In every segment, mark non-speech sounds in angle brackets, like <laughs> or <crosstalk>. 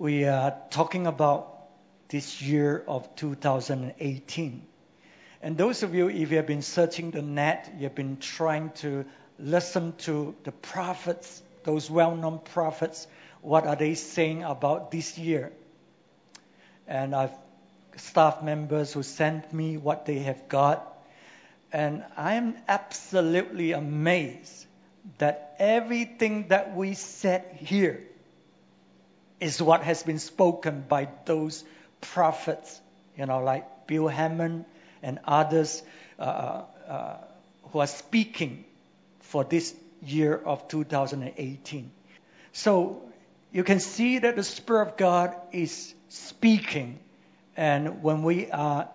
we are talking about this year of 2018. And those of you, if you have been searching the net, you have been trying to listen to the prophets, those well known prophets, what are they saying about this year? And I've staff members who sent me what they have got. And I'm absolutely amazed that everything that we said here is what has been spoken by those prophets, you know, like Bill Hamon and others uh, uh, who are speaking for this year of 2018. So you can see that the Spirit of God is speaking, and when we are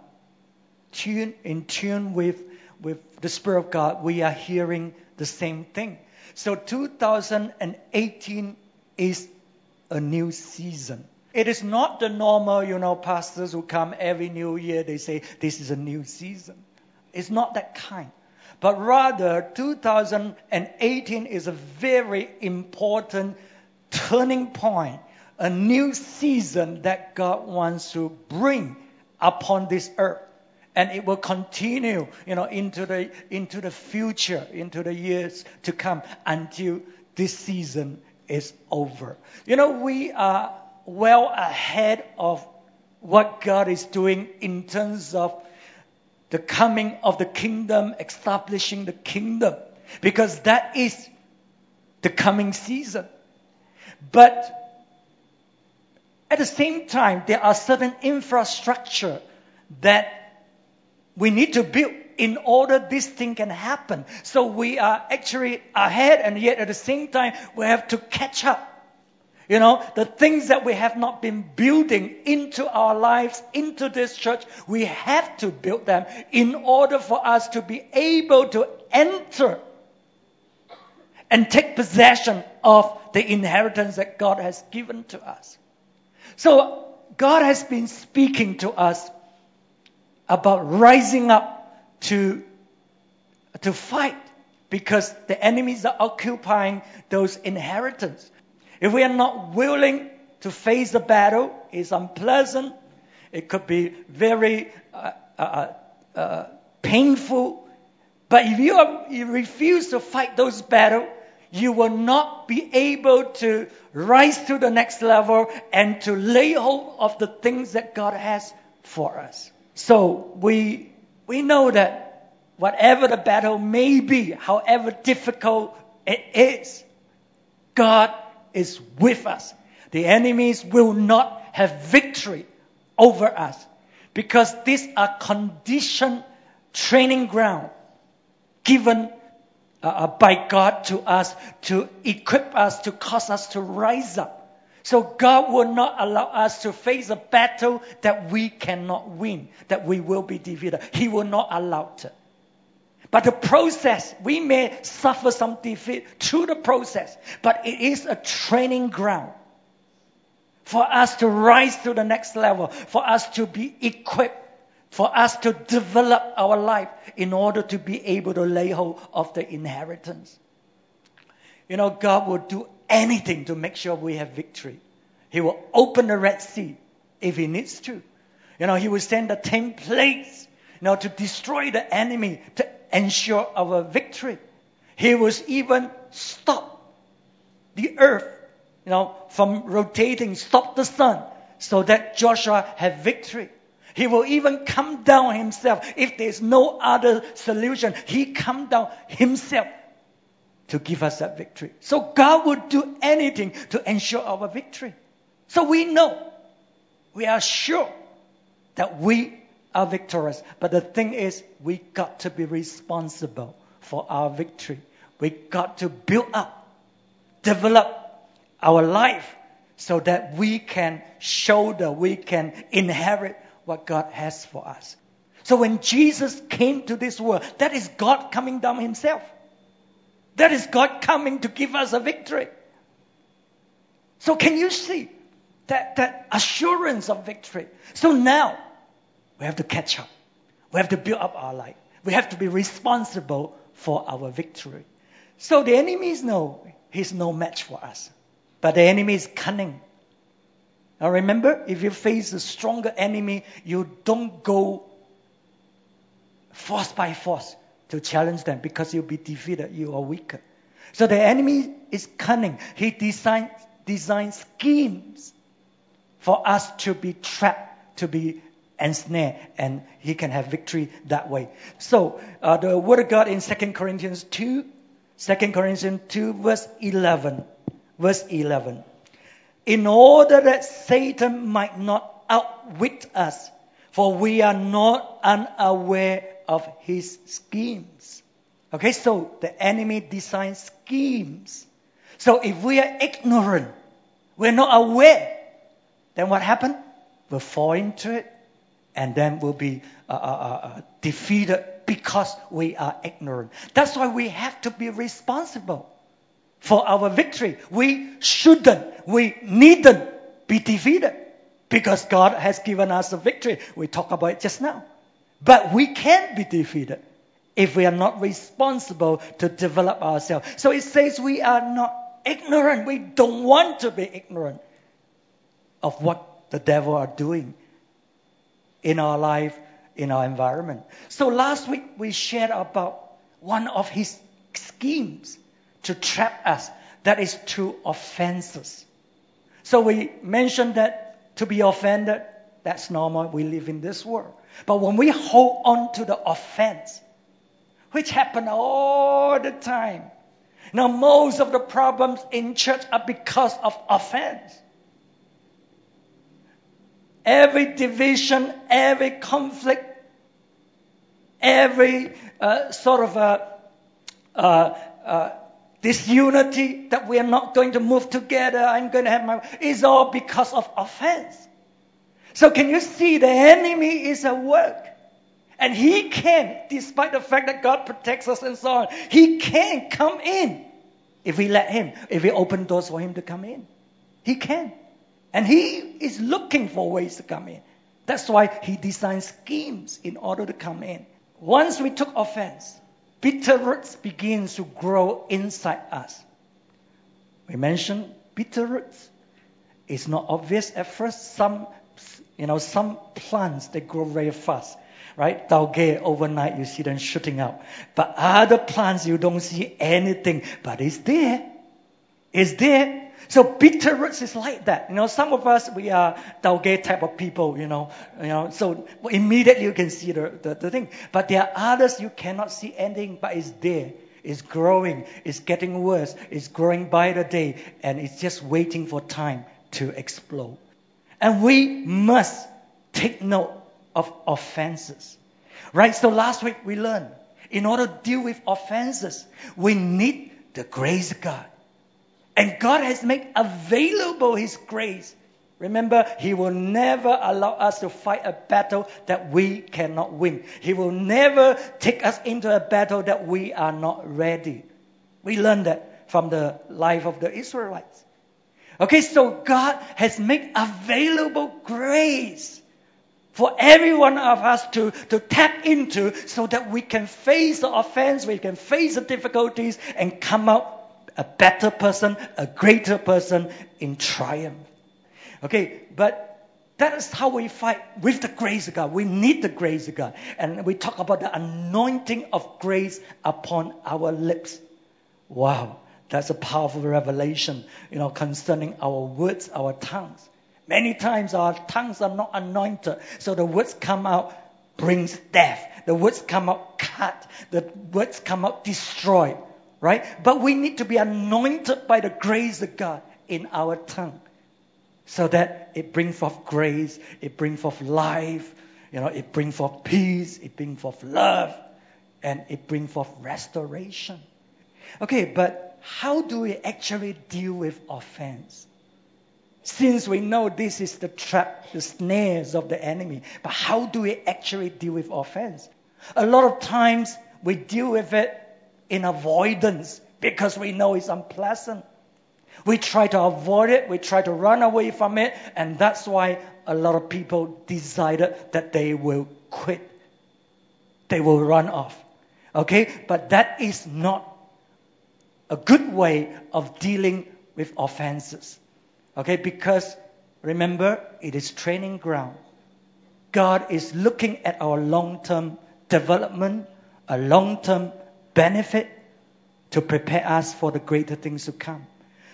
tune, in tune with, with the Spirit of God, we are hearing the same thing. So 2018 is a new season. It is not the normal, you know, pastors who come every new year, they say, this is a new season. It's not that kind. But rather, 2018 is a very important turning point, a new season that God wants to bring upon this earth. And it will continue, you know, into the, into the future, into the years to come until this season is over. You know, we are well ahead of what God is doing in terms of the coming of the kingdom, establishing the kingdom, because that is the coming season. But at the same time, there are certain infrastructure that we need to build in order this thing can happen. So we are actually ahead and yet at the same time we have to catch up. You know, the things that we have not been building into our lives, into this church, we have to build them in order for us to be able to enter and take possession of the inheritance that God has given to us. So, God has been speaking to us about rising up to, to fight because the enemies are occupying those inheritance. If we are not willing to face the battle, it's unpleasant. It could be very uh, uh, uh, uh painful. But if you, are, you refuse to fight those battles, you will not be able to rise to the next level and to lay hold of the things that God has for us. So we we know that whatever the battle may be, however difficult it is, God is with us. The enemies will not have victory over us because these are conditioned training ground given uh, uh, by God to us to equip us, to cause us to rise up. So God will not allow us to face a battle that we cannot win, that we will be defeated. He will not allow it. But the process, we may suffer some defeat through the process, but it is a training ground for us to rise to the next level, for us to be equipped, for us to develop our life in order to be able to lay hold of the inheritance. You know, God will do anything to make sure we have victory. He will open the Red Sea if he needs to. You know, he will send the ten plagues, you know, to destroy the enemy, to ensure our victory. He will even stop the earth, you know, from rotating, stop the sun, so that Joshua have victory. He will even come down himself. If there's no other solution, he come down himself to give us that victory. So God would do anything to ensure our victory. So we know, we are sure that we are victorious. But the thing is, we got to be responsible for our victory. We got to build up, develop our life so that we can shoulder, we can inherit what God has for us. So when Jesus came to this world, that is God coming down himself. That is God coming to give us a victory. So can you see that, that assurance of victory? So now we have to catch up. We have to build up our life. We have to be responsible for our victory. So the enemies know he's no match for us. But the enemy is cunning. Now remember, if you face a stronger enemy, you don't go force by force to challenge them because you'll be defeated. You are weaker. So the enemy is cunning. He designs design schemes for us to be trapped, to be ensnared, and he can have victory that way. So uh, the word of God in 2 Corinthians 2, 2 Corinthians 2 verse 11, verse 11. In order that Satan might not outwit us, for we are not unaware of his schemes. Okay, so the enemy designs schemes. So if we are ignorant, we're not aware, then what happened? We'll fall into it and then we'll be uh, uh, uh, uh, defeated because we are ignorant. That's why we have to be responsible for our victory. We shouldn't, we needn't be defeated because God has given us a victory. We talked about it just now. But we can be defeated if we are not responsible to develop ourselves. So it says we are not ignorant. We don't want to be ignorant of what the devil are doing in our life, in our environment. So last week we shared about one of his schemes to trap us. That is through offenses. So we mentioned that to be offended, that's normal. We live in this world. But when we hold on to the offense, which happen all the time, now most of the problems in church are because of offense. Every division, every conflict, every uh, sort of a, uh, uh, disunity that we are not going to move together, I'm going to have my, is all because of offense. So can you see the enemy is at work? And he can, despite the fact that God protects us and so on, he can come in if we let him, if we open doors for him to come in. He can. And he is looking for ways to come in. That's why he designs schemes in order to come in. Once we took offense, bitter roots begins to grow inside us. We mentioned bitter roots. It's not obvious at first. Some you know, some plants, they grow very fast, right? Tauge, overnight you see them shooting out. But other plants, you don't see anything, but it's there. It's there. So bitter roots is like that. You know, some of us, we are Tauge type of people, you know, you know, so immediately you can see the, the, the thing. But there are others you cannot see anything, but it's there. It's growing. It's getting worse. It's growing by the day, and it's just waiting for time to explode. And we must take note of offenses. Right? So last week we learned in order to deal with offenses, we need the grace of God. And God has made available His grace. Remember, He will never allow us to fight a battle that we cannot win. He will never take us into a battle that we are not ready. We learned that from the life of the Israelites. Okay, so God has made available grace for every one of us to, to tap into so that we can face the offense, we can face the difficulties and come out a better person, a greater person in triumph. Okay, but that is how we fight with the grace of God. We need the grace of God. And we talk about the anointing of grace upon our lips. Wow. That's a powerful revelation, you know, concerning our words, our tongues. Many times our tongues are not anointed, so the words come out brings death. The words come out cut. The words come out destroy. Right? But we need to be anointed by the grace of God in our tongue. So that it brings forth grace, it brings forth life, you know, it brings forth peace, it brings forth love, and it brings forth restoration. Okay, but how do we actually deal with offense? Since we know this is the trap, the snares of the enemy, but how do we actually deal with offense? A lot of times we deal with it in avoidance because we know it's unpleasant. We try to avoid it, we try to run away from it, and that's why a lot of people decided that they will quit. They will run off. Okay? But that is not a good way of dealing with offenses. Okay, because remember, it is training ground. God is looking at our long term development, a long term benefit to prepare us for the greater things to come.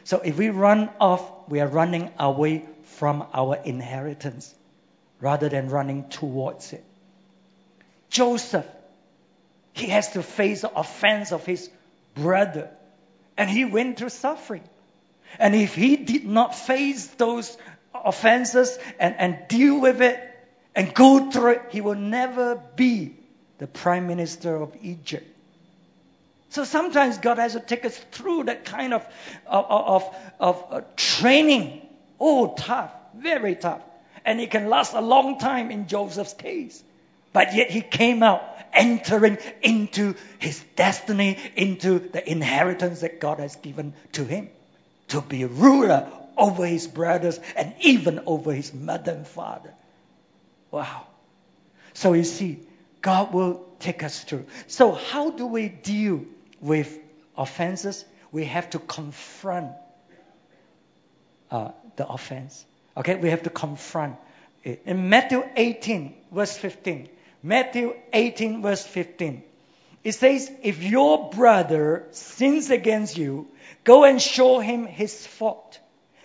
So if we run off, we are running away from our inheritance rather than running towards it. Joseph, he has to face the offense of his brother, and he went through suffering. And if he did not face those offenses and, and deal with it and go through it, he will never be the prime minister of Egypt. So sometimes God has to take us through that kind of, of, of, of uh, training. Oh, tough, very tough. And it can last a long time in Joseph's case. But yet he came out entering into his destiny, into the inheritance that God has given to him to be ruler over his brothers and even over his mother and father. Wow. So you see, God will take us through. So, how do we deal with offenses? We have to confront uh, the offense. Okay, we have to confront it. In Matthew 18, verse 15, Matthew 18, verse 15, it says, If your brother sins against you, go and show him his fault.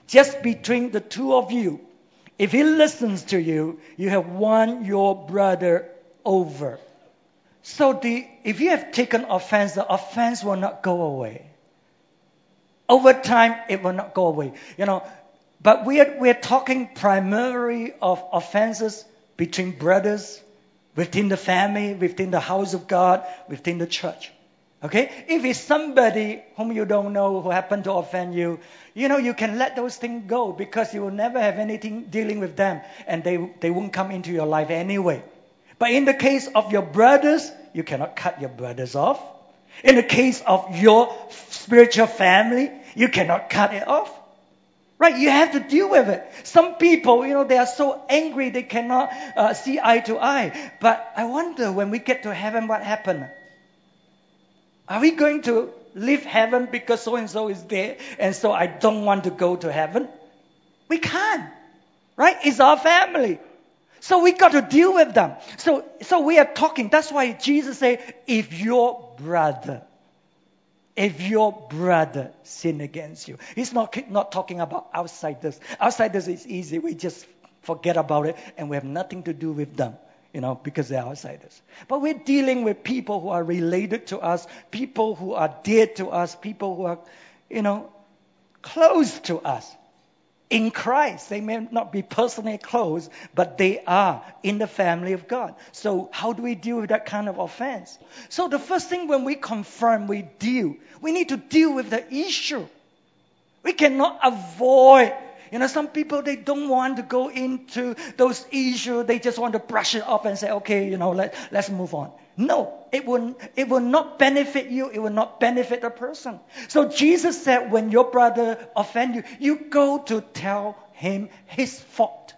Just between the two of you. If he listens to you, you have won your brother over. So the, if you have taken offense, the offense will not go away. Over time, it will not go away. You know, but we're, we're talking primarily of offenses between brothers, within the family, within the house of God, within the church. Okay? If it's somebody whom you don't know who happened to offend you, you know, you can let those things go because you will never have anything dealing with them and they, they won't come into your life anyway. But in the case of your brothers, you cannot cut your brothers off. In the case of your spiritual family, you cannot cut it off. Right? You have to deal with it. Some people, you know, they are so angry they cannot uh, see eye to eye. But I wonder when we get to heaven, what happened? Are we going to leave heaven because so and so is there and so I don't want to go to heaven? We can't. Right? It's our family. So we got to deal with them. So, so we are talking. That's why Jesus said, if your brother, if your brother sin against you. He's not, not talking about outsiders. Outsiders is easy. We just forget about it and we have nothing to do with them, you know, because they're outsiders. But we're dealing with people who are related to us, people who are dear to us, people who are, you know, close to us in Christ. They may not be personally close, but they are in the family of God. So, how do we deal with that kind of offense? So, the first thing when we confront, we deal, we need to deal with the issue. We cannot avoid. You know, some people they don't want to go into those issues. They just want to brush it off and say, okay, you know, let, let's move on. No, it will, it will not benefit you. It will not benefit the person. So Jesus said, when your brother offend you, you go to tell him his fault.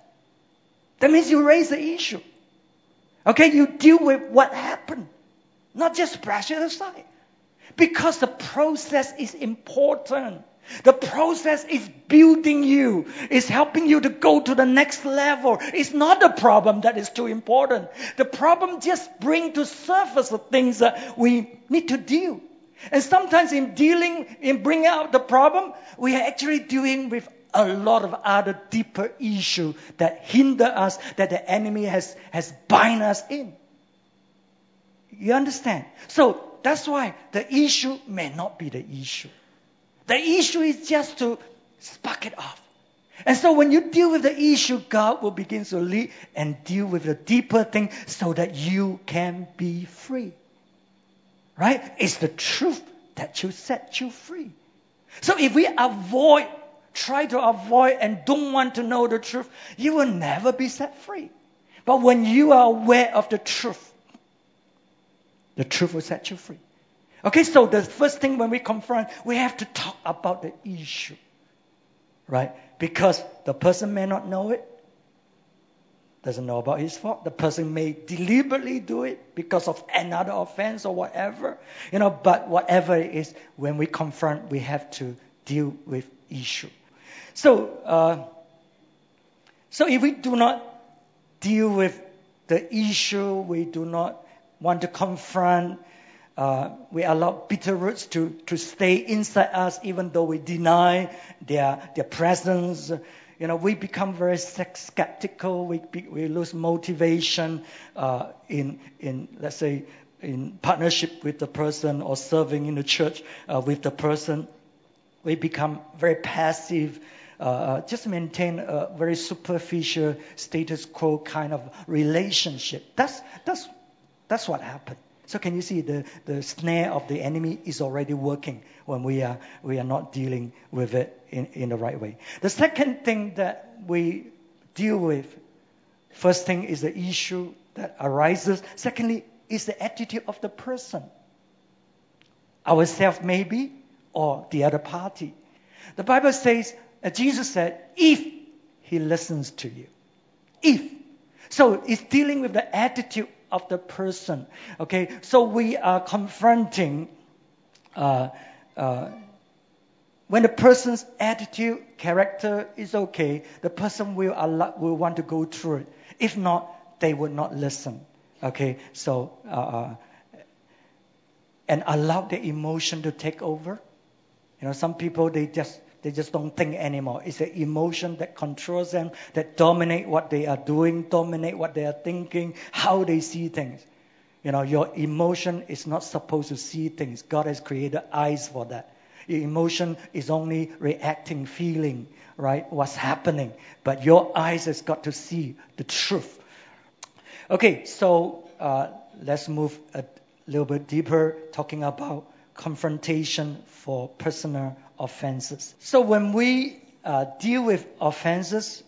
That means you raise the issue. Okay, you deal with what happened, not just brush it aside. Because the process is important. The process is building you, is helping you to go to the next level. It's not the problem that is too important. The problem just bring to surface the things that we need to deal. And sometimes in dealing, in bringing out the problem, we are actually dealing with a lot of other deeper issues that hinder us, that the enemy has, has bind us in. You understand? So that's why the issue may not be the issue. The issue is just to spark it off. And so when you deal with the issue, God will begin to lead and deal with the deeper thing so that you can be free. Right? It's the truth that will set you free. So if we avoid, try to avoid and don't want to know the truth, you will never be set free. But when you are aware of the truth, the truth will set you free. Okay, so the first thing when we confront, we have to talk about the issue. Right? Because the person may not know it, doesn't know about his fault. The person may deliberately do it because of another offense or whatever. You know, but whatever it is, when we confront, we have to deal with issue. So, uh, So if we do not deal with the issue, we do not want to confront, uh, we allow bitter roots to, to stay inside us even though we deny their, their presence. You know, we become very skeptical, we, we lose motivation uh, in, in, let's say, in partnership with the person or serving in the church uh, with the person. We become very passive uh, uh, just maintain a very superficial status quo kind of relationship. That's, that's, that's what happened. So can you see the, the snare of the enemy is already working when we are, we are not dealing with it in, in the right way. The second thing that we deal with, first thing is the issue that arises. Secondly, is the attitude of the person. Ourself maybe, or the other party. The Bible says uh, Jesus said, if he listens to you. If. So it's dealing with the attitude of the person. Okay, so we are confronting uh, uh, when the person's attitude, character is okay, the person will allow, will want to go through it. If not, they would not listen. Okay, so uh, uh and allow the emotion to take over. You know, some people they just they just don't think anymore. It's the emotion that controls them, that dominate what they are doing, dominate what they are thinking, how they see things. You know, your emotion is not supposed to see things. God has created eyes for that. Your emotion is only reacting, feeling, right? What's happening. But your eyes has got to see the truth. Okay, so uh, let's move a little bit deeper, talking about confrontation for personal offenses. So when we uh, deal with offenses,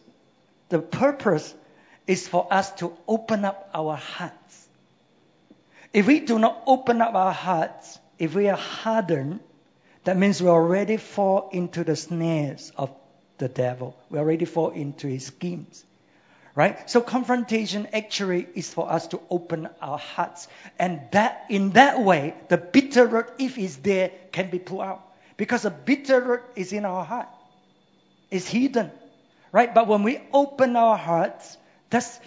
the purpose is for us to open up our hearts. If we do not open up our hearts, if we are hardened, that means we already fall into the snares of the devil. We already fall into his schemes. Right? So confrontation actually is for us to open our hearts. And that in that way, the bitter root, if it's there, can be pulled out. Because the bitter root is in our heart. It's hidden. Right? But when we open our hearts, that's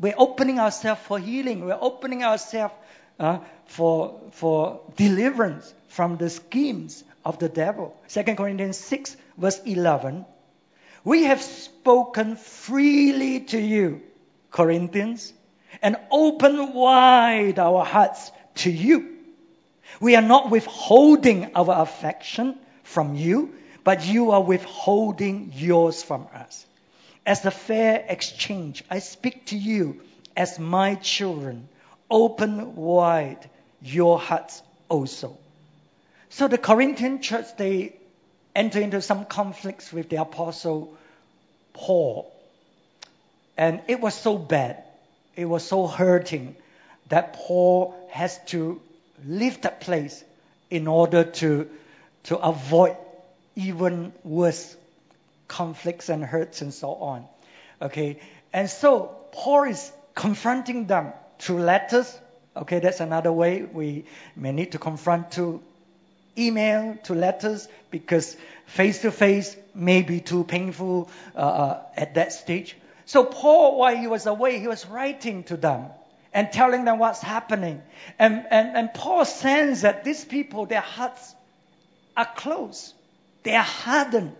we're opening ourselves for healing. We're opening ourselves uh, for, for deliverance from the schemes of the devil. 2 Corinthians 6, verse 11. We have spoken freely to you, Corinthians, and opened wide our hearts to you we are not withholding our affection from you, but you are withholding yours from us. As a fair exchange, I speak to you as my children. Open wide your hearts also. So the Corinthian church, they enter into some conflicts with the apostle Paul. And it was so bad, it was so hurting that Paul has to leave that place in order to, to avoid even worse conflicts and hurts and so on. Okay, and so Paul is confronting them through letters. Okay, that's another way we may need to confront to email, to letters, because face to face may be too painful uh, uh, at that stage. So Paul, while he was away, he was writing to them and telling them what's happening. And, and, and Paul senses that these people, their hearts are closed. They are hardened.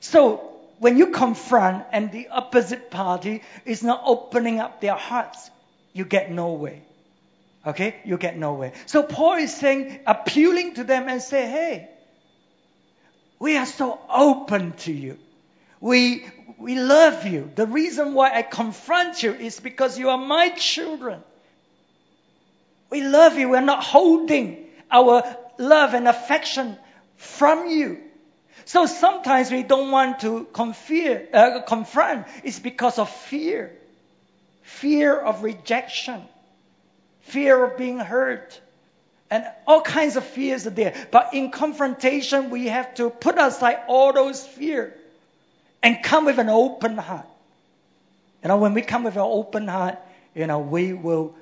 So when you confront and the opposite party is not opening up their hearts, you get nowhere. Okay? You get nowhere. So Paul is saying, appealing to them and say, hey, we are so open to you. We, we love you. The reason why I confront you is because you are my children. We love you. We're not holding our love and affection from you. So sometimes we don't want to confear, uh, confront. It's because of fear. Fear of rejection. Fear of being hurt. And all kinds of fears are there. But in confrontation, we have to put aside all those fears and come with an open heart. You know, when we come with an open heart, you know, we will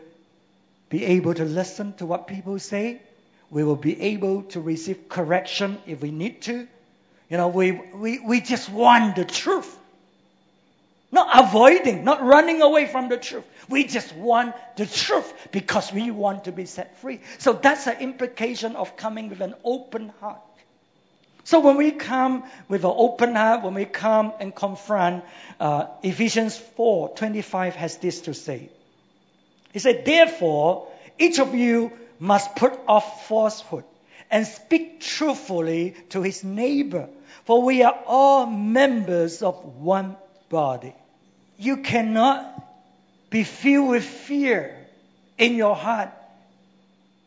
be able to listen to what people say. We will be able to receive correction if we need to. You know, we, we, we just want the truth. Not avoiding, not running away from the truth. We just want the truth because we want to be set free. So that's the implication of coming with an open heart. So when we come with an open heart, when we come and confront, uh, Ephesians 4:25 has this to say. He said, Therefore, each of you must put off falsehood and speak truthfully to his neighbor, for we are all members of one body. You cannot be filled with fear in your heart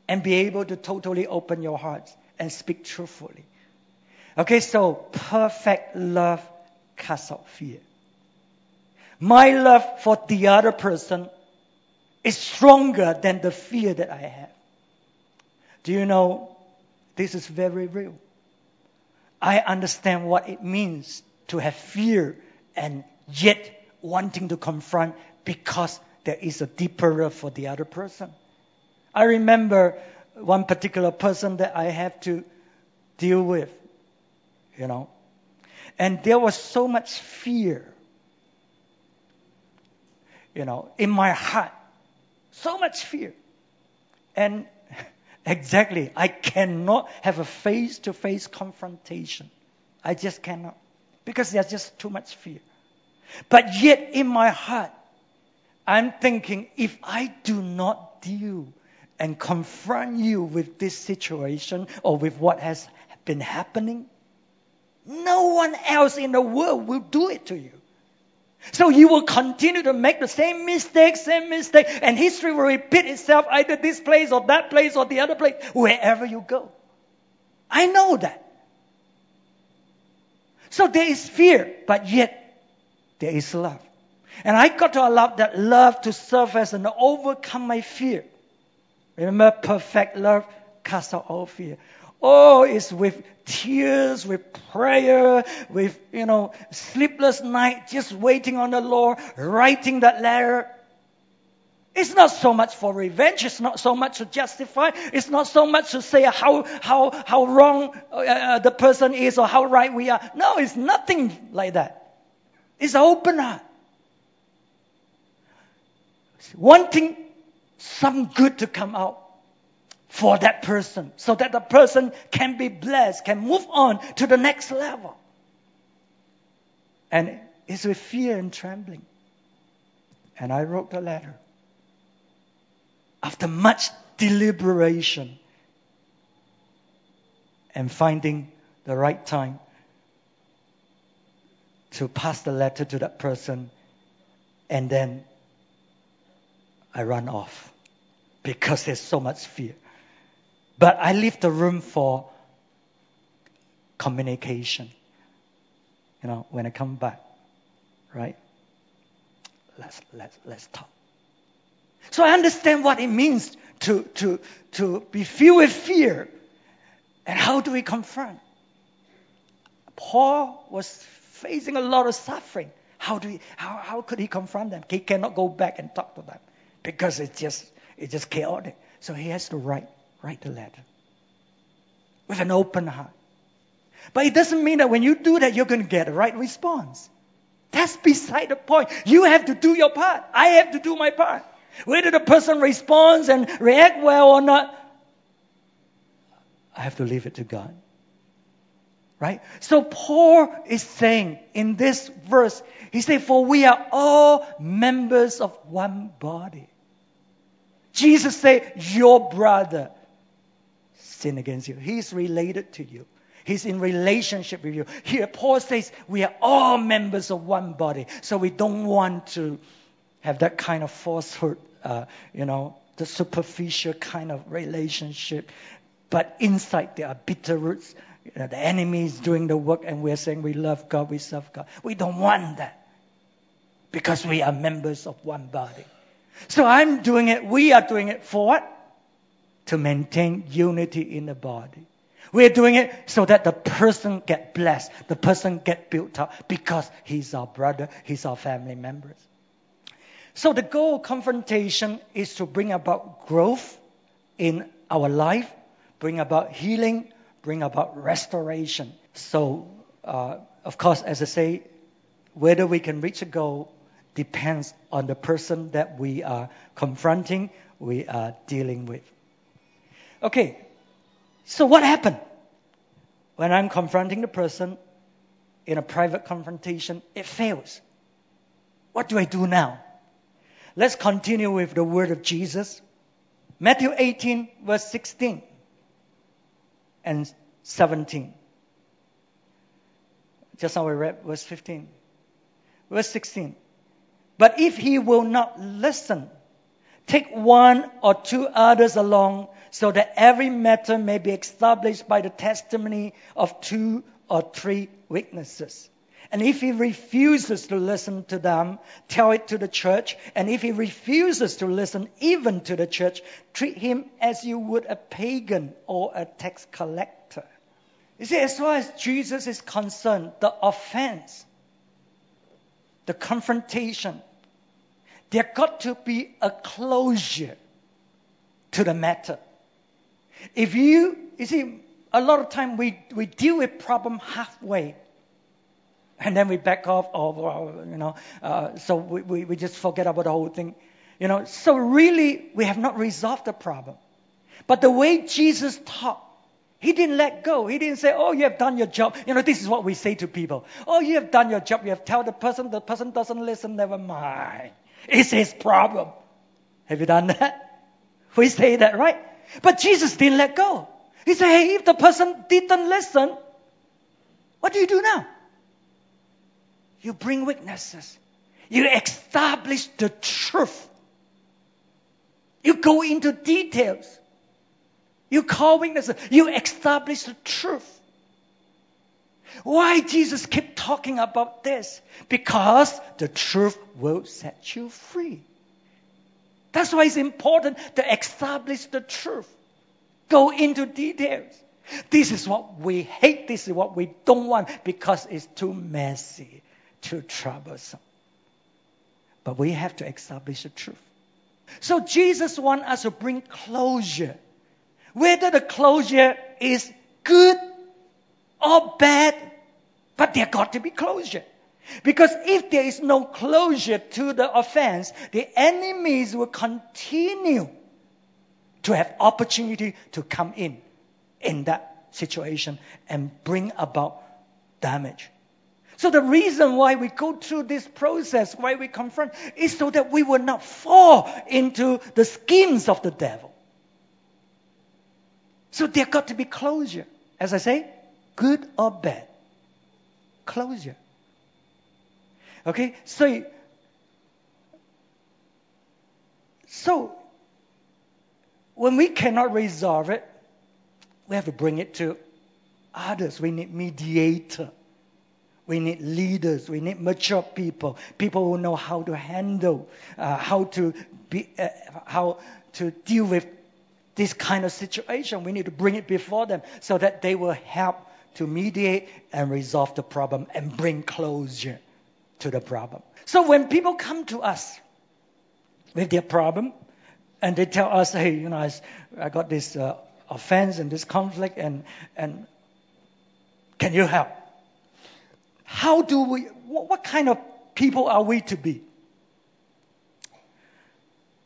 and be able to totally open your heart and speak truthfully. Okay, so perfect love casts out fear. My love for the other person is stronger than the fear that I have. Do you know this is very real? I understand what it means to have fear and yet wanting to confront because there is a deeper love for the other person. I remember one particular person that I have to deal with, you know, and there was so much fear, you know, in my heart so much fear. And <laughs> exactly, I cannot have a face to face confrontation. I just cannot. Because there's just too much fear. But yet, in my heart, I'm thinking if I do not deal and confront you with this situation or with what has been happening, no one else in the world will do it to you. So you will continue to make the same mistake, same mistake, and history will repeat itself either this place or that place or the other place, wherever you go. I know that. So there is fear, but yet there is love. And I got to allow that love to serve as an overcome my fear. Remember, perfect love casts out all fear. Oh, it's with tears, with prayer, with, you know, sleepless night, just waiting on the Lord, writing that letter. It's not so much for revenge. It's not so much to justify. It's not so much to say how, how, how wrong uh, uh the person is or how right we are. No, it's nothing like that. It's open heart. Wanting some good to come out for that person so that the person can be blessed, can move on to the next level. And it's with fear and trembling. And I wrote the letter. After much deliberation and finding the right time to pass the letter to that person, and then I run off because there's so much fear. But I leave the room for communication. You know, when I come back, right? Let's let's let's talk. So I understand what it means to to to be filled with fear, and how do we confront? Paul was facing a lot of suffering. How do he, how how could he confront them? He cannot go back and talk to them because it's just it's just chaotic. So he has to write write the letter with an open heart. But it doesn't mean that when you do that, you're going to get the right response. That's beside the point. You have to do your part. I have to do my part. Whether the person responds and react well or not, I have to leave it to God. Right? So Paul is saying in this verse, he said, For we are all members of one body. Jesus said, Your brother, sin against you. He's related to you. He's in relationship with you. Here, Paul says we are all members of one body. So we don't want to have that kind of falsehood, uh, you know, the superficial kind of relationship. But inside there are bitter roots. You know, the enemy is doing the work and we're saying we love God, we serve God. We don't want that because we are members of one body. So I'm doing it, we are doing it for what? to maintain unity in the body. We're doing it so that the person get blessed, the person get built up because he's our brother, he's our family members. So the goal of confrontation is to bring about growth in our life, bring about healing, bring about restoration. So, uh, of course, as I say, whether we can reach a goal depends on the person that we are confronting, we are dealing with. Okay, so what happened? When I'm confronting the person in a private confrontation, it fails. What do I do now? Let's continue with the word of Jesus. Matthew 18, verse 16 and 17. Just now we read verse 15. Verse 16. But if he will not listen, take one or two others along so that every matter may be established by the testimony of two or three witnesses. And if he refuses to listen to them, tell it to the church. And if he refuses to listen even to the church, treat him as you would a pagan or a tax collector. You see, as far as Jesus is concerned, the offense, the confrontation, there got to be a closure to the matter. If you, you see, a lot of time we, we deal with problem halfway and then we back off or, you know uh, so we, we, we just forget about the whole thing. You know so really we have not resolved the problem. But the way jesus taught he didn't let go. He didn't say oh you have done your job. You know this is what we say to people. Oh you have done your job. You have told the person the person doesn't listen never mind. It's his problem. Have you done that? <laughs> We say that right? But jesus didn't let go. He said hey if the person didn't listen what do you do now you bring witnesses. You establish the truth. You go into details. You call witnesses. You establish the truth. Why Jesus keep talking about this? Because the truth will set you free. That's why it's important to establish the truth. Go into details. This is what we hate. This is what we don't want because it's too messy too troublesome. But we have to establish the truth. So Jesus wants us to bring closure. Whether the closure is good or bad, but there got to be closure. Because if there is no closure to the offense, the enemies will continue to have opportunity to come in in that situation and bring about damage. So the reason why we go through this process, why we confront, is so that we will not fall into the schemes of the devil. So there got to be closure. As I say, good or bad. Closure. Okay? So, so when we cannot resolve it, we have to bring it to others. We need mediator. We need leaders. We need mature people, people who know how to handle, uh, how to be, uh, how to deal with this kind of situation. We need to bring it before them so that they will help to mediate and resolve the problem and bring closure to the problem. So when people come to us with their problem and they tell us, hey, you know, I, got this uh, offense and this conflict and, and can you help? How do we, what, kind of people are we to be?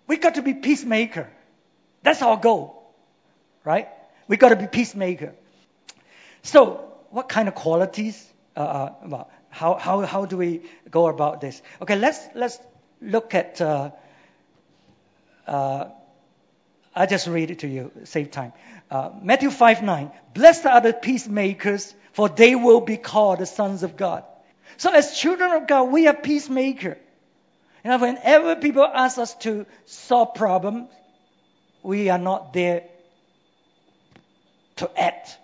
We got to be peacemaker. That's our goal, right? We got to be peacemaker. So, what kind of qualities? Uh, uh, well, how, how, how do we go about this? Okay, let's let's look at. Uh, uh, I just read it to you, save time. Uh, Matthew 5 9. Blessed are the peacemakers, for they will be called the sons of God. So as children of God, we are peacemaker. You know, whenever people ask us to solve problems, we are not there to act.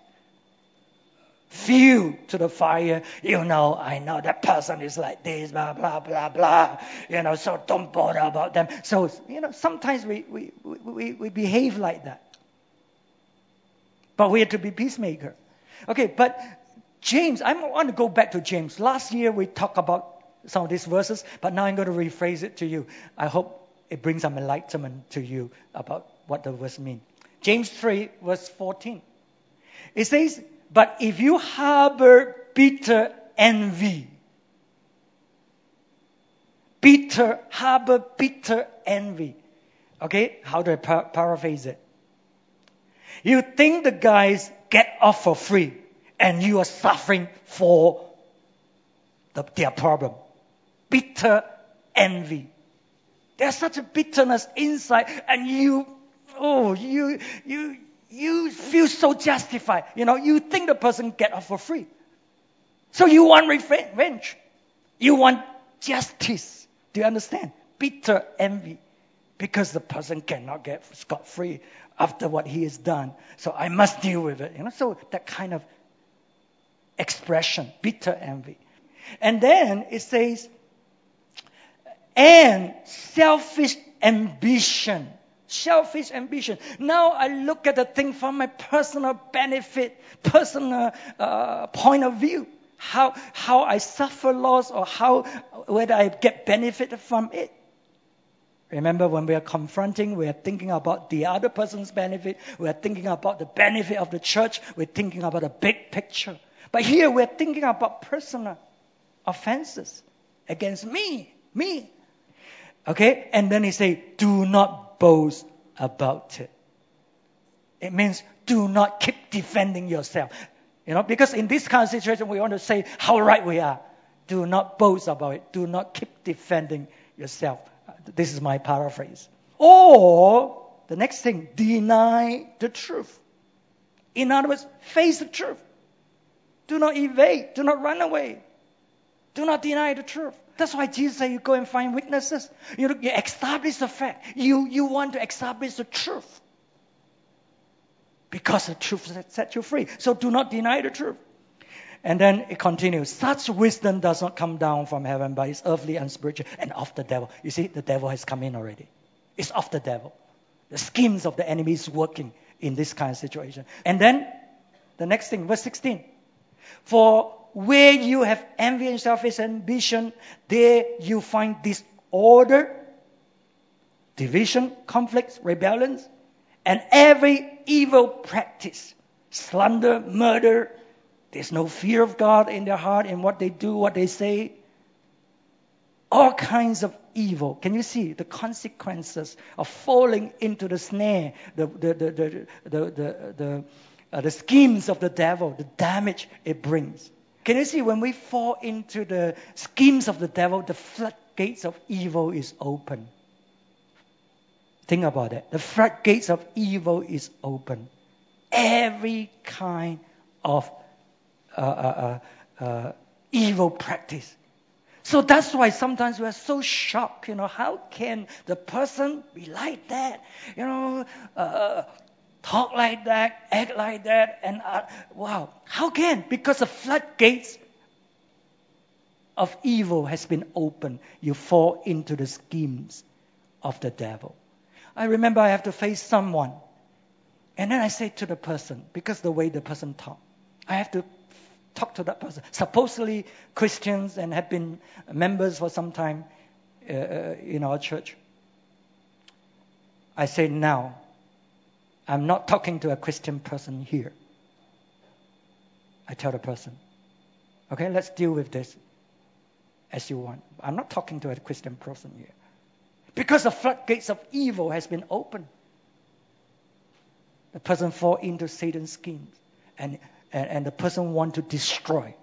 Fuel to the fire. You know, I know that person is like this, blah, blah, blah, blah. You know, so don't bother about them. So, you know, sometimes we, we, we, we behave like that. But we are to be peacemaker. Okay, but James, I want to go back to James. Last year we talked about some of these verses, but now I'm going to rephrase it to you. I hope it brings some enlightenment to you about what the verse mean. James 3, verse 14. It says, But if you harbor bitter envy, bitter, harbor bitter envy. Okay, how do I par- paraphrase it? You think the guys get off for free and you are suffering for the, their problem. Bitter envy. There's such a bitterness inside and you, oh, you, you, you feel so justified. You know, you think the person get off for free. So you want revenge. You want justice. Do you understand? Bitter envy. Because the person cannot get scot free after what he has done. So I must deal with it. You know, so that kind of expression, bitter envy. And then it says, and selfish ambition. Selfish ambition. Now I look at the thing from my personal benefit, personal uh, point of view. How, how I suffer loss or how, whether I get benefit from it. Remember, when we are confronting, we are thinking about the other person's benefit. We are thinking about the benefit of the church. We're thinking about the big picture. But here we're thinking about personal offenses against me, me. Okay? And then he say, do not boast about it. It means do not keep defending yourself. You know, because in this kind of situation, we want to say how right we are. Do not boast about it. Do not keep defending yourself. This is my paraphrase. Or the next thing, deny the truth. In other words, face the truth. Do not evade. Do not run away. Do not deny the truth. That's why Jesus said you go and find witnesses. You, you establish the fact. You, you want to establish the truth. Because the truth set you free. So do not deny the truth. And then it continues. Such wisdom does not come down from heaven, but is earthly and spiritual and of the devil. You see, the devil has come in already. It's of the devil. The schemes of the enemy is working in this kind of situation. And then the next thing, verse 16. For where you have envy and selfish ambition, there you find disorder, division, conflicts, rebellions, and every evil practice, slander, murder. There's no fear of God in their heart in what they do, what they say. All kinds of evil. Can you see the consequences of falling into the snare, the, the, the, the, the, the, the uh, the schemes of the devil, the damage it brings. Can you see when we fall into the schemes of the devil, the floodgates of evil is open. Think about it. The floodgates of evil is open. Every kind of uh, uh, uh, uh evil practice. So that's why sometimes we're so shocked. You know, how can the person be like that? You know, uh, talk like that, act like that, and uh, wow, how can? Because the floodgates of evil has been opened. You fall into the schemes of the devil. I remember I have to face someone, and then I say to the person, because the way the person talk, I have to talk to that person. Supposedly Christians and have been members for some time uh, uh in our church. I say now, I'm not talking to a Christian person here. I tell the person, okay, let's deal with this as you want. I'm not talking to a Christian person here. Because the floodgates of evil has been opened. The person fall into Satan's schemes. And, and, and the person want to destroy.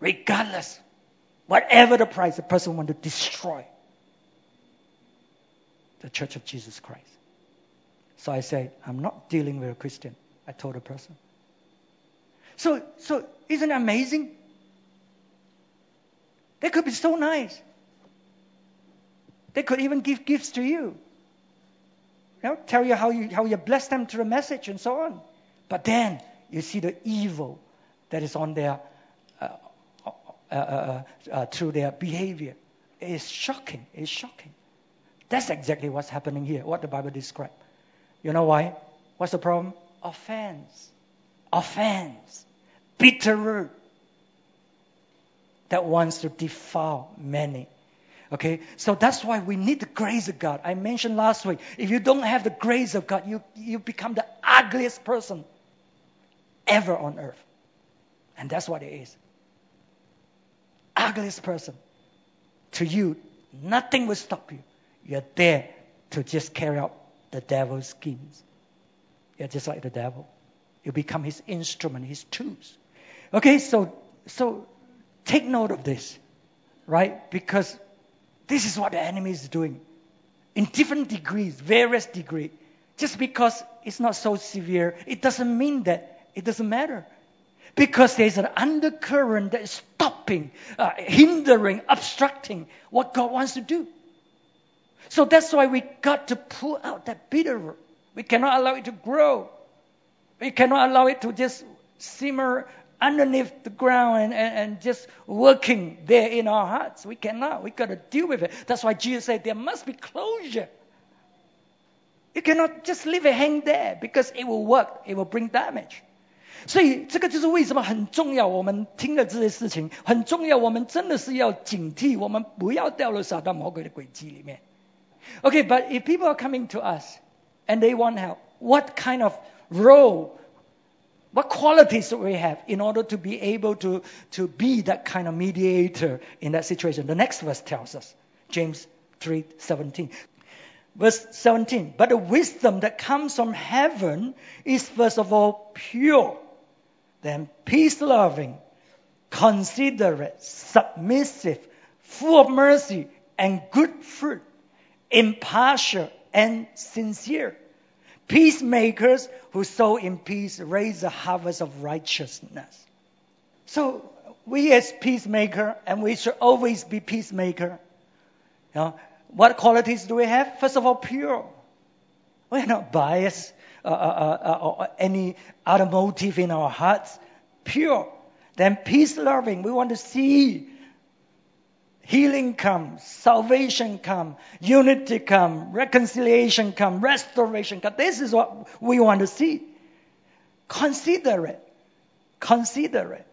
Regardless. Whatever the price, the person want to destroy the church of Jesus Christ. So I said, I'm not dealing with a Christian. I told the person. So, so isn't it amazing? They could be so nice. They could even give gifts to you. You know, tell you how you how you bless them through a message and so on. But then you see the evil that is on their uh, uh, uh, uh, uh through their behavior. It is shocking. It's shocking. That's exactly what's happening here. What the Bible describes. You know why? What's the problem? Offense. Offense. Bitter root that wants to defile many. Okay, so that's why we need the grace of God. I mentioned last week, if you don't have the grace of God, you, you become the ugliest person ever on earth. And that's what it is. Ugliest person to you Nothing will stop you. You're there to just carry out the devil's schemes. You're just like the devil. You become his instrument, his tools. Okay, so so take note of this, right? Because this is what the enemy is doing in different degrees, various degrees. Just because it's not so severe, it doesn't mean that it doesn't matter. Because there's an undercurrent that is stopping, uh, hindering, obstructing what God wants to do. So that's why we got to pull out that bitter root. We cannot allow it to grow. We cannot allow it to just simmer underneath the ground and, and, and, just working there in our hearts. We cannot. We got to deal with it. That's why Jesus said there must be closure. You cannot just leave it hang there because it will work. It will bring damage. 所以这个就是为什么很重要。我们听了这些事情很重要，我们真的是要警惕，我们不要掉入撒旦魔鬼的轨迹里面。Okay, but if people are coming to us and they want help, what kind of role what qualities do we have in order to be able to, to be that kind of mediator in that situation? The next verse tells us, James 3:17. Verse 17, but the wisdom that comes from heaven is first of all pure, then peace loving, considerate, submissive, full of mercy and good fruit, impartial and sincere. Peacemakers who sow in peace raise a harvest of righteousness. So we as peacemaker, and we should always be peacemaker. You know, what qualities do we have? First of all, pure. We're not biased uh, uh, uh, uh or any other motive in our hearts. Pure. Then peace loving. We want to see healing come, salvation come, unity come, reconciliation come, restoration come. This is what we want to see. Consider it. Consider it.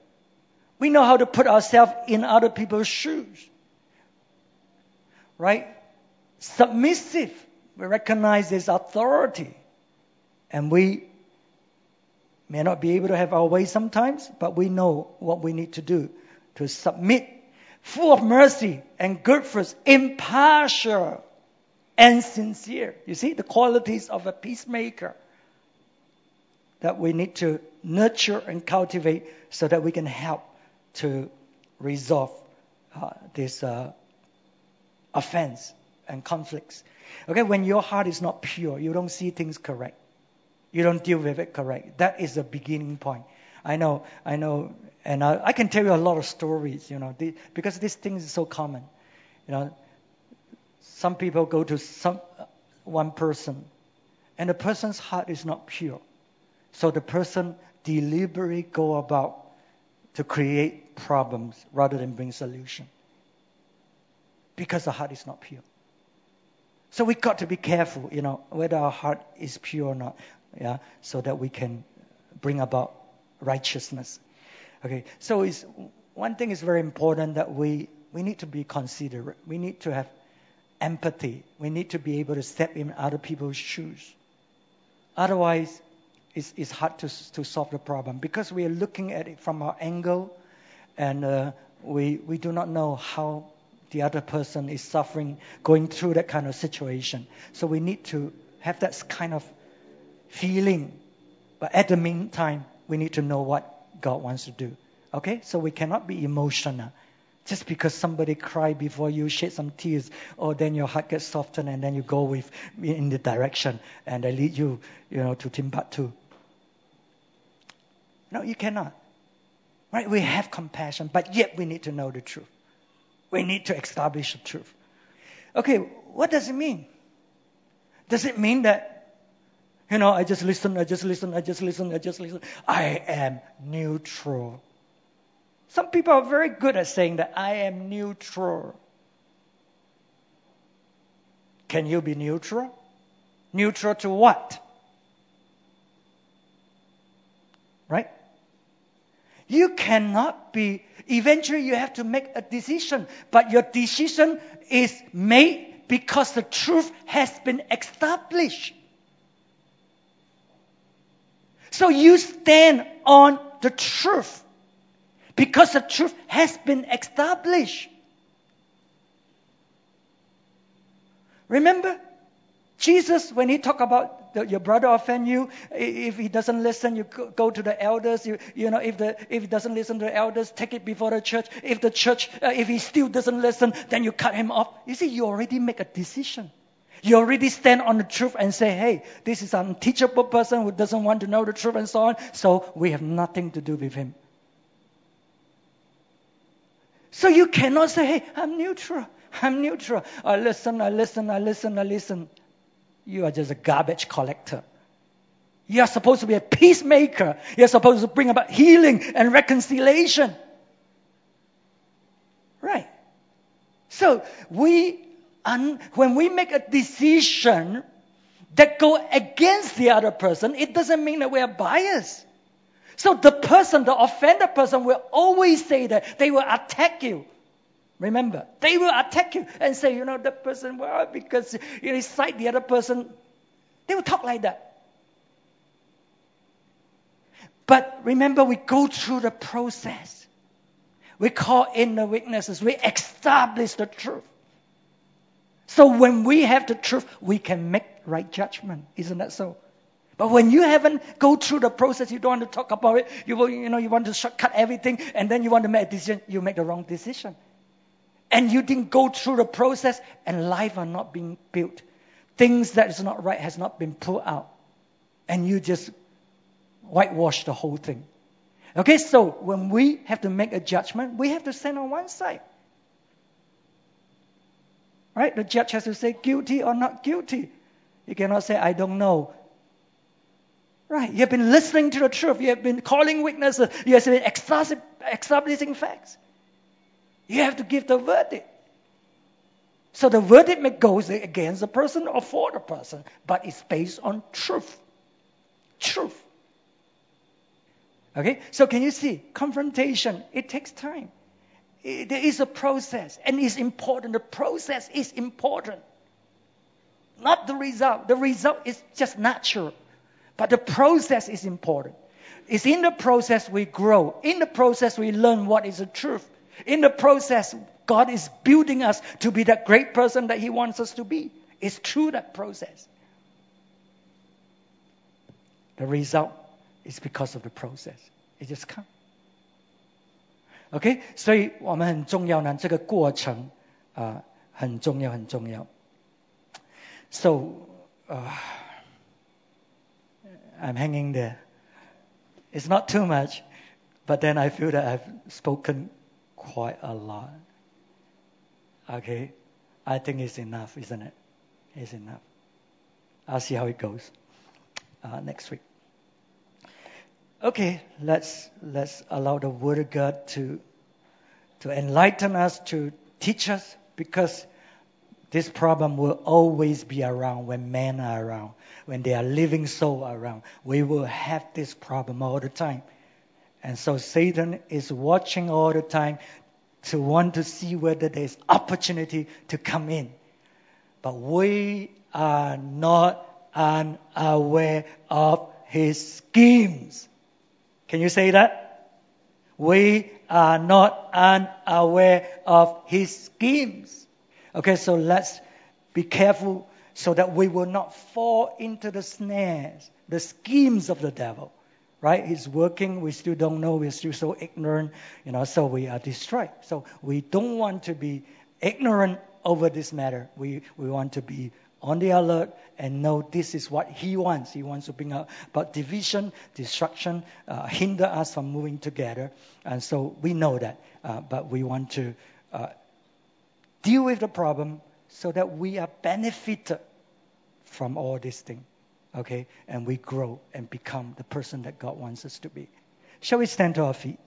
We know how to put ourselves in other people's shoes. Right? Submissive. We recognize this authority. And we may not be able to have our way sometimes, but we know what we need to do to submit full of mercy and good fruits, impartial and sincere. You see the qualities of a peacemaker that we need to nurture and cultivate so that we can help to resolve uh, this uh, offense and conflicts. Okay, when your heart is not pure, you don't see things correct. You don't deal with it correct. That is the beginning point. I know, I know and I, I, can tell you a lot of stories, you know, the, because this thing is so common. You know, some people go to some one person, and the person's heart is not pure. So the person deliberately go about to create problems rather than bring solution. Because the heart is not pure. So we got to be careful, you know, whether our heart is pure or not, yeah, so that we can bring about righteousness Okay, so it's, one thing is very important that we, we need to be considerate. We need to have empathy. We need to be able to step in other people's shoes. Otherwise, it's, it's hard to, to solve the problem because we are looking at it from our angle and uh, we, we do not know how the other person is suffering, going through that kind of situation. So we need to have that kind of feeling. But at the meantime, we need to know what God wants to do. Okay? So we cannot be emotional. Just because somebody cry before you, shed some tears, or then your heart gets softened and then you go with in the direction and they lead you, you know, to Timbuktu. No, you cannot. Right? We have compassion, but yet we need to know the truth. We need to establish the truth. Okay, what does it mean? Does it mean that you know, I just listen, I just listen, I just listen, I just listen. I am neutral. Some people are very good at saying that I am neutral. Can you be neutral? Neutral to what? Right? You cannot be, eventually you have to make a decision, but your decision is made because the truth has been established. So you stand on the truth because the truth has been established. Remember? Jesus, when he talked about the, your brother offend you, if he doesn't listen, you go to the elders. You, you know, if, the, if he doesn't listen to the elders, take it before the church. If the church, uh, if he still doesn't listen, then you cut him off. You see, you already make a decision. You already stand on the truth and say, hey, this is an unteachable person who doesn't want to know the truth and so on, so we have nothing to do with him. So you cannot say, hey, I'm neutral. I'm neutral. I listen, I listen, I listen, I listen. You are just a garbage collector. You are supposed to be a peacemaker. You're supposed to bring about healing and reconciliation. Right. So we, un, when we make a decision that go against the other person, it doesn't mean that we are biased. So the person, the offended person will always say that they will attack you. Remember, they will attack you and say, you know, that person, well, because you know, cite the other person. They will talk like that. But remember, we go through the process. We call in the weaknesses. We establish the truth. So when we have the truth, we can make right judgment. Isn't that so? But when you haven't go through the process, you don't want to talk about it. You will, you know, you want to shortcut everything, and then you want to make a decision. You make the wrong decision and you didn't go through the process and life are not being built. Things that is not right has not been put out. And you just whitewash the whole thing. Okay, so when we have to make a judgment, we have to stand on one side. Right? The judge has to say guilty or not guilty. You cannot say, I don't know. Right? You have been listening to the truth. You have been calling witnesses. You have been establishing facts. You have to give the verdict. So the verdict may go against the person or for the person, but it's based on truth. Truth. Okay? So can you see? Confrontation, it takes time. There is a process, and it's important. The process is important. Not the result. The result is just natural. But the process is important. It's in the process we grow. In the process we learn what is the truth. In the process, God is building us to be that great person that He wants us to be. It's through that process. The result is because of the process. It just comes. OK，所以我们很重要呢，这个过程啊、呃、很重要，很重要。So, uh, I'm hanging there. It's not too much, but then I feel that I've spoken quite a lot. Okay? I think it's enough, isn't it? It's enough. I'll see how it goes uh, next week. Okay, let's let's allow the Word of God to to enlighten us, to teach us, because this problem will always be around when men are around, when they are living soul around. We will have this problem all the time. And so Satan is watching all the time to want to see whether there's opportunity to come in. But we are not unaware of his schemes. Can you say that? We are not unaware of his schemes. Okay, so let's be careful so that we will not fall into the snares, the schemes of the devil right? He's working. We still don't know. We're still so ignorant, you know, so we are destroyed. So we don't want to be ignorant over this matter. We, we want to be on the alert and know this is what he wants. He wants to bring about division, destruction, uh, hinder us from moving together. And so we know that. Uh, but we want to uh, deal with the problem so that we are benefited from all these things okay? And we grow and become the person that God wants us to be. Shall we stand to our feet?